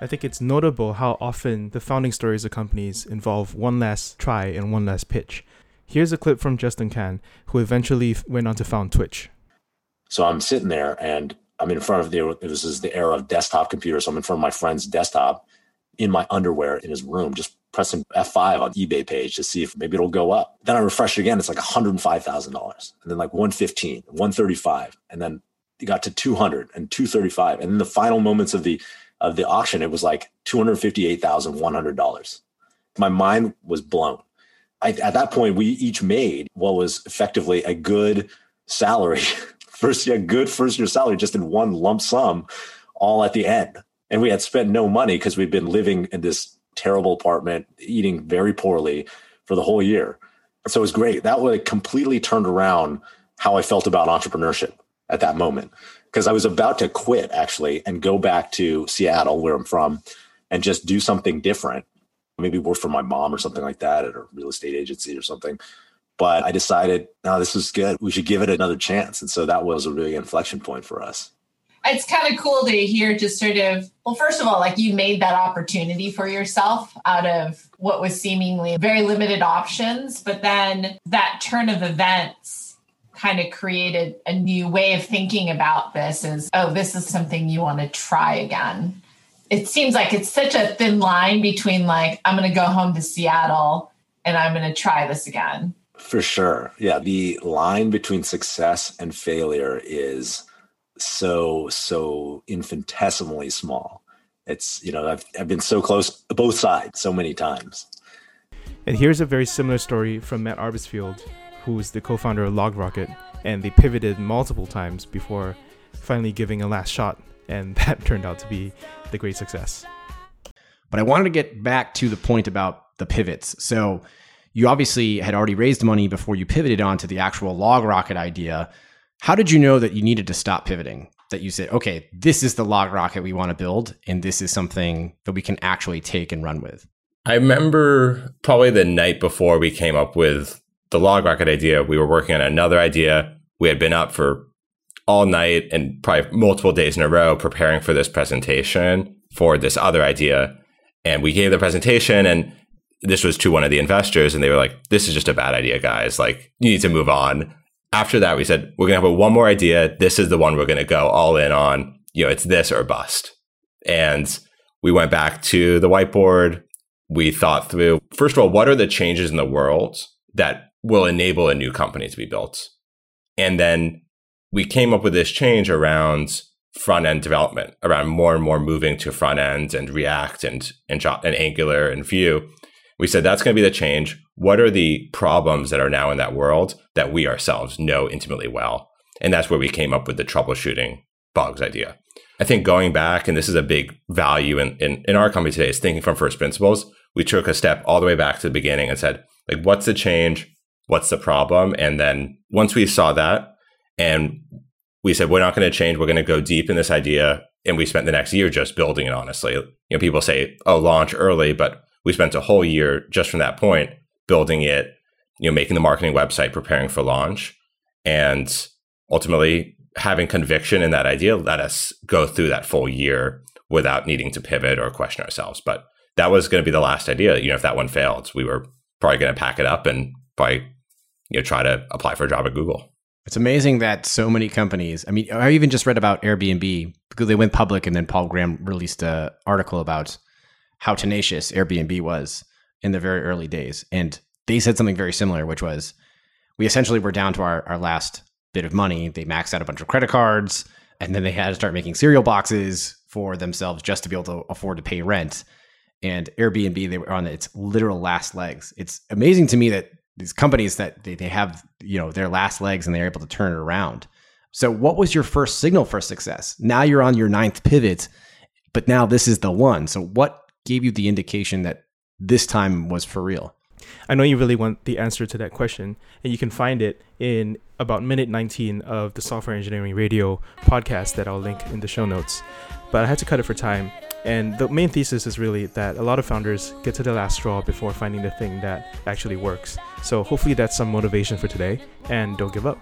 I think it's notable how often the founding stories of companies involve one last try and one last pitch. Here's a clip from Justin Kan, who eventually went on to found Twitch. So I'm sitting there and I'm in front of the, this is the era of desktop computers. So I'm in front of my friend's desktop in my underwear in his room, just pressing F5 on eBay page to see if maybe it'll go up. Then I refresh again. It's like $105,000 and then like 115, 135. And then it got to 200 and 235. And then the final moments of the, of the auction, it was like $258,100. My mind was blown. I, at that point, we each made what was effectively a good salary, first year, good first year salary, just in one lump sum, all at the end. And we had spent no money because we'd been living in this terrible apartment, eating very poorly for the whole year. So it was great. That would completely turned around how I felt about entrepreneurship at that moment. Because I was about to quit actually and go back to Seattle, where I'm from, and just do something different. Maybe work for my mom or something like that at a real estate agency or something. But I decided, no, this is good. We should give it another chance. And so that was a really inflection point for us it's kind of cool to hear just sort of well first of all like you made that opportunity for yourself out of what was seemingly very limited options but then that turn of events kind of created a new way of thinking about this is, oh this is something you want to try again it seems like it's such a thin line between like i'm going to go home to seattle and i'm going to try this again for sure yeah the line between success and failure is so so infinitesimally small. It's you know I've I've been so close both sides so many times. And here's a very similar story from Matt Arbesfeld, who's the co-founder of LogRocket, and they pivoted multiple times before finally giving a last shot, and that turned out to be the great success. But I wanted to get back to the point about the pivots. So you obviously had already raised money before you pivoted onto the actual LogRocket idea. How did you know that you needed to stop pivoting? That you said, okay, this is the LogRocket we want to build, and this is something that we can actually take and run with? I remember probably the night before we came up with the LogRocket idea, we were working on another idea. We had been up for all night and probably multiple days in a row preparing for this presentation for this other idea. And we gave the presentation and this was to one of the investors and they were like, this is just a bad idea, guys. Like you need to move on after that, we said, we're going to have one more idea. This is the one we're going to go all in on. You know, it's this or bust. And we went back to the whiteboard. We thought through, first of all, what are the changes in the world that will enable a new company to be built? And then we came up with this change around front end development, around more and more moving to front end and React and, and, and Angular and Vue. We said that's going to be the change what are the problems that are now in that world that we ourselves know intimately well? And that's where we came up with the troubleshooting bugs idea. I think going back, and this is a big value in, in, in our company today, is thinking from first principles. We took a step all the way back to the beginning and said, like, what's the change? What's the problem? And then once we saw that and we said, we're not going to change, we're going to go deep in this idea. And we spent the next year just building it, honestly. You know, people say, oh, launch early, but we spent a whole year just from that point building it, you know, making the marketing website, preparing for launch, and ultimately having conviction in that idea let us go through that full year without needing to pivot or question ourselves. But that was going to be the last idea. You know, if that one failed, we were probably going to pack it up and probably you know try to apply for a job at Google. It's amazing that so many companies. I mean, I even just read about Airbnb because they went public, and then Paul Graham released an article about how tenacious Airbnb was in the very early days. And they said something very similar, which was we essentially were down to our, our last bit of money. They maxed out a bunch of credit cards and then they had to start making cereal boxes for themselves just to be able to afford to pay rent. And Airbnb, they were on its literal last legs. It's amazing to me that these companies that they, they have, you know, their last legs and they're able to turn it around. So what was your first signal for success? Now you're on your ninth pivot, but now this is the one. So what gave you the indication that this time was for real? I know you really want the answer to that question, and you can find it in about minute 19 of the Software Engineering Radio podcast that I'll link in the show notes. But I had to cut it for time. And the main thesis is really that a lot of founders get to the last straw before finding the thing that actually works. So hopefully that's some motivation for today, and don't give up.